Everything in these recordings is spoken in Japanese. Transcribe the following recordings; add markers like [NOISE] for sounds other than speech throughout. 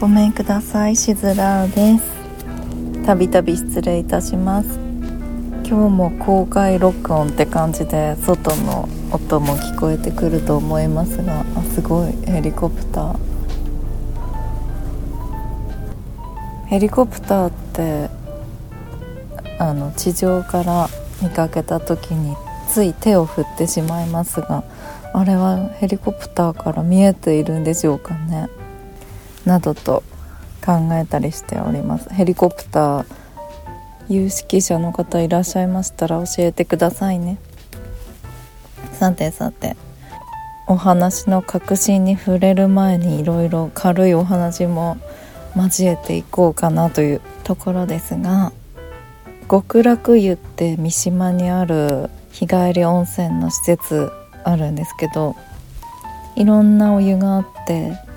ごめんください。しずらうです。たびたび失礼いたします。今日も公開録音って感じで外の音も聞こえてくると思いますがあすごいヘリコプター。ヘリコプターってあの地上から見かけた時につい手を振ってしまいますがあれはヘリコプターから見えているんでしょうかね。などと考えたりしております。ヘリコプター有識者の方いらっしゃいましたら教えてくださいね。さてさてお話の核心に触れる前にいろいろ軽いお話も交えていこうかなというところですが極楽湯って三島にある日帰り温泉の施設あるんですけどいろんなお湯があって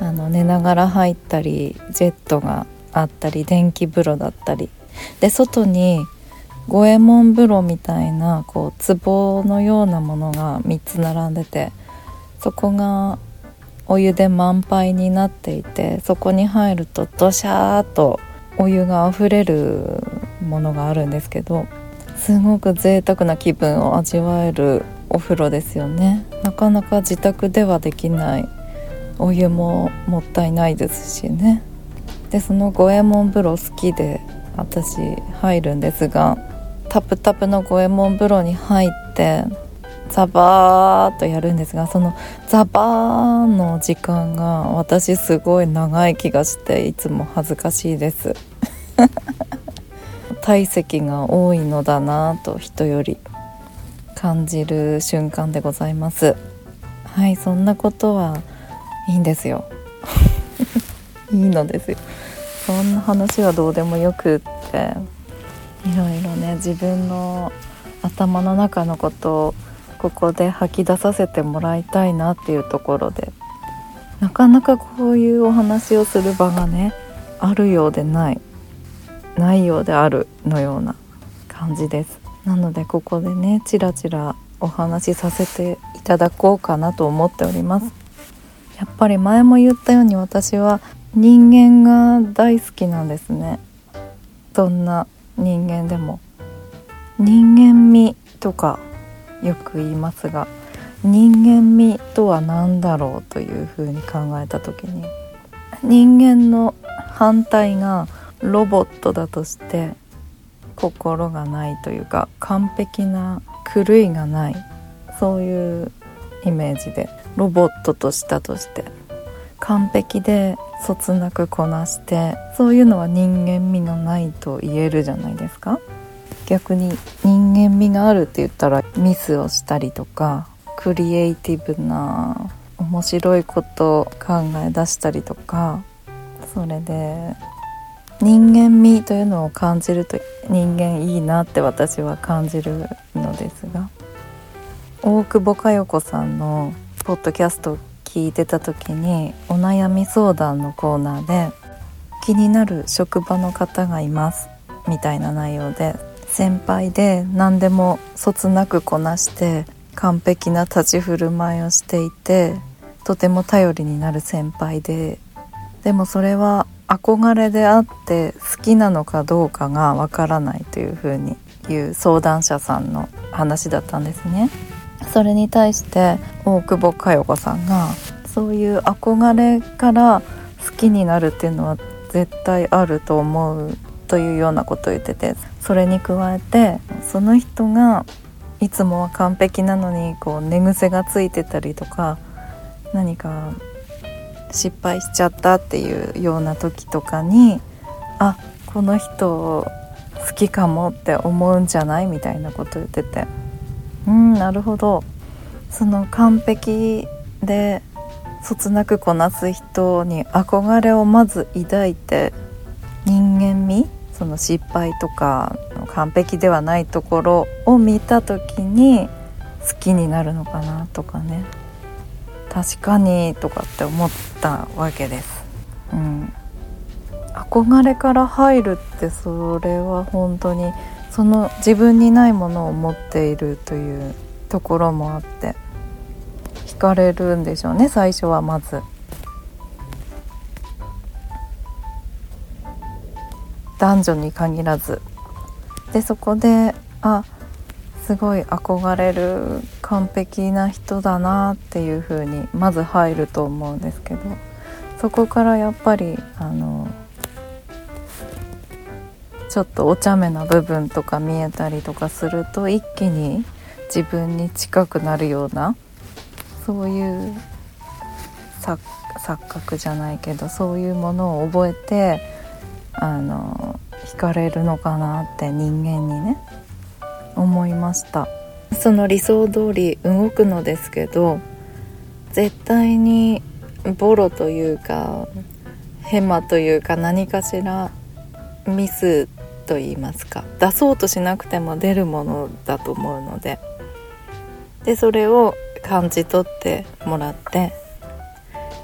あの寝ながら入ったりジェットがあったり電気風呂だったり。で外に五右衛門風呂みたいなこう壺のようなものが3つ並んでてそこがお湯で満杯になっていてそこに入るとドシャーっとお湯があふれるものがあるんですけどすごく贅沢な気分を味わえるお風呂ですよね。なかなか自宅ではできないお湯ももったいないですしね。でその五右衛門風呂好きで私入るんですがタプタプの五右衛門風呂に入ってザバーっとやるんですがそのザバーの時間が私すごい長い気がしていつも恥ずかしいです。[LAUGHS] 体積が多いのだなと人より感じる瞬間でございます。はいそんなことはいいんですよ。[LAUGHS] いいのですよ。そんな話はどうでもよくっていろいろね自分の頭の中のことをここで吐き出させてもらいたいなっていうところでなかなかこういうお話をする場がねあるようでないないようであるのような感じです。なのでここでねちらちらお話しさせていただこうかなと思っております。やっぱり前も言ったように私は人間が大好きなんですね。どんな人間でも。人間味とかよく言いますが人間味とは何だろうというふうに考えた時に人間の反対がロボットだとして心がないというか完璧な狂いがない。そういうイメージでロボットとしたとして完璧でそつなくこなしてそういうのは人間味のないと言えるじゃないですか。逆に人間味があるって言ったらミスをしたりとかクリエイティブな面白いことを考え出したりとかそれで人間味というのを感じると人間いいなって私は感じるのです。大久保佳代子さんのポッドキャストを聞いてた時にお悩み相談のコーナーで気になる職場の方がいますみたいな内容で先輩で何でもそつなくこなして完璧な立ち振る舞いをしていてとても頼りになる先輩ででもそれは憧れであって好きなのかどうかがわからないというふうに言う相談者さんの話だったんですね。それに対して大久保佳代子さんがそういう憧れから好きになるっていうのは絶対あると思うというようなことを言っててそれに加えてその人がいつもは完璧なのにこう寝癖がついてたりとか何か失敗しちゃったっていうような時とかにあこの人好きかもって思うんじゃない？みたいなことを言ってて。うんなるほど。その完璧でそつなくこなす人に憧れをまず抱いて人間味その失敗とか完璧ではないところを見た時に好きになるのかなとかね。確かにとかって思ったわけです。うん、憧れから入るってそれは本当にその自分にないものを持っているというところもあって惹かれるんでしょうね最初はまず。男女に限らずでそこであすごい憧れる完璧な人だなっていう風にまず入ると思うんですけどそこからやっぱりあのちょっとお茶目な部分とか見えたりとかすると一気に自分に近くなるようなそういう錯覚じゃないけどそういうものを覚えてあの惹かれるのかなって人間にね思いました。その理想通り動くのですけど絶対にボロというかヘマというか何かしらミスと言いますか。出そうとしなくても出るものだと思うので。でそれを感じ取ってもらって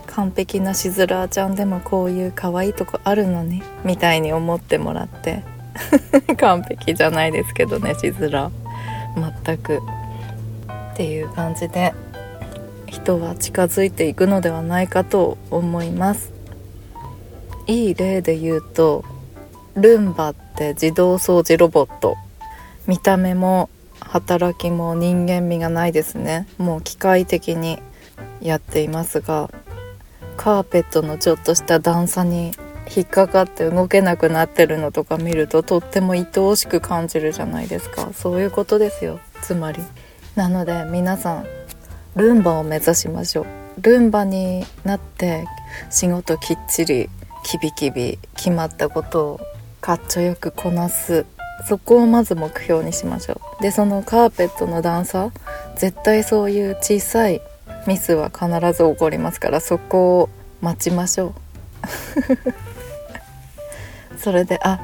完璧なしずらーちゃんでもこういう可愛いとこあるのにみたいに思ってもらって [LAUGHS] 完璧じゃないですけどねしずら全く。っていう感じで人は近づいていくのではないかと思います。いい例で言うとルンバって自動掃除ロボット。見た目も働きも人間味がないですね。もう機械的にやっていますがカーペットのちょっとした段差に引っかかって動けなくなってるのとか見るととっても愛おしく感じるじゃないですか。そういうことですよ。つまり。なので皆さんルンバを目指しましょう。ルンバになって仕事きっちりキビキビ決まったことをかっちょよくこなす。そこをまず目標にしましょう。でそのカーペットの段差。絶対そういう小さいミスは必ず起こりますからそこを待ちましょう。[LAUGHS] それであ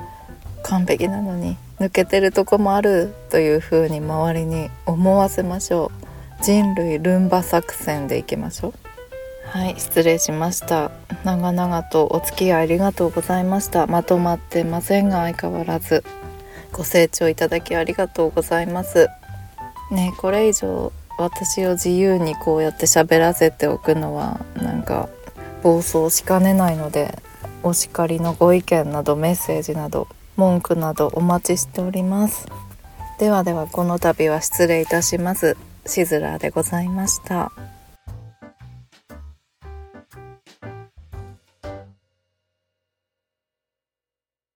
完璧なのに抜けてるとこもあるというふうに周りに思わせましょう。人類ルンバ作戦でいきましょう。はい失礼しました。長々とお付き合いありがとうございました。まとまってませんが相変わらず。ご清聴いただきありがとうございます。ねこれ以上私を自由にこうやって喋らせておくのはなんか暴走しかねないのでお叱りのご意見などメッセージなど文句などお待ちしております。ではではこの度は失礼いたします。シズラーでございました。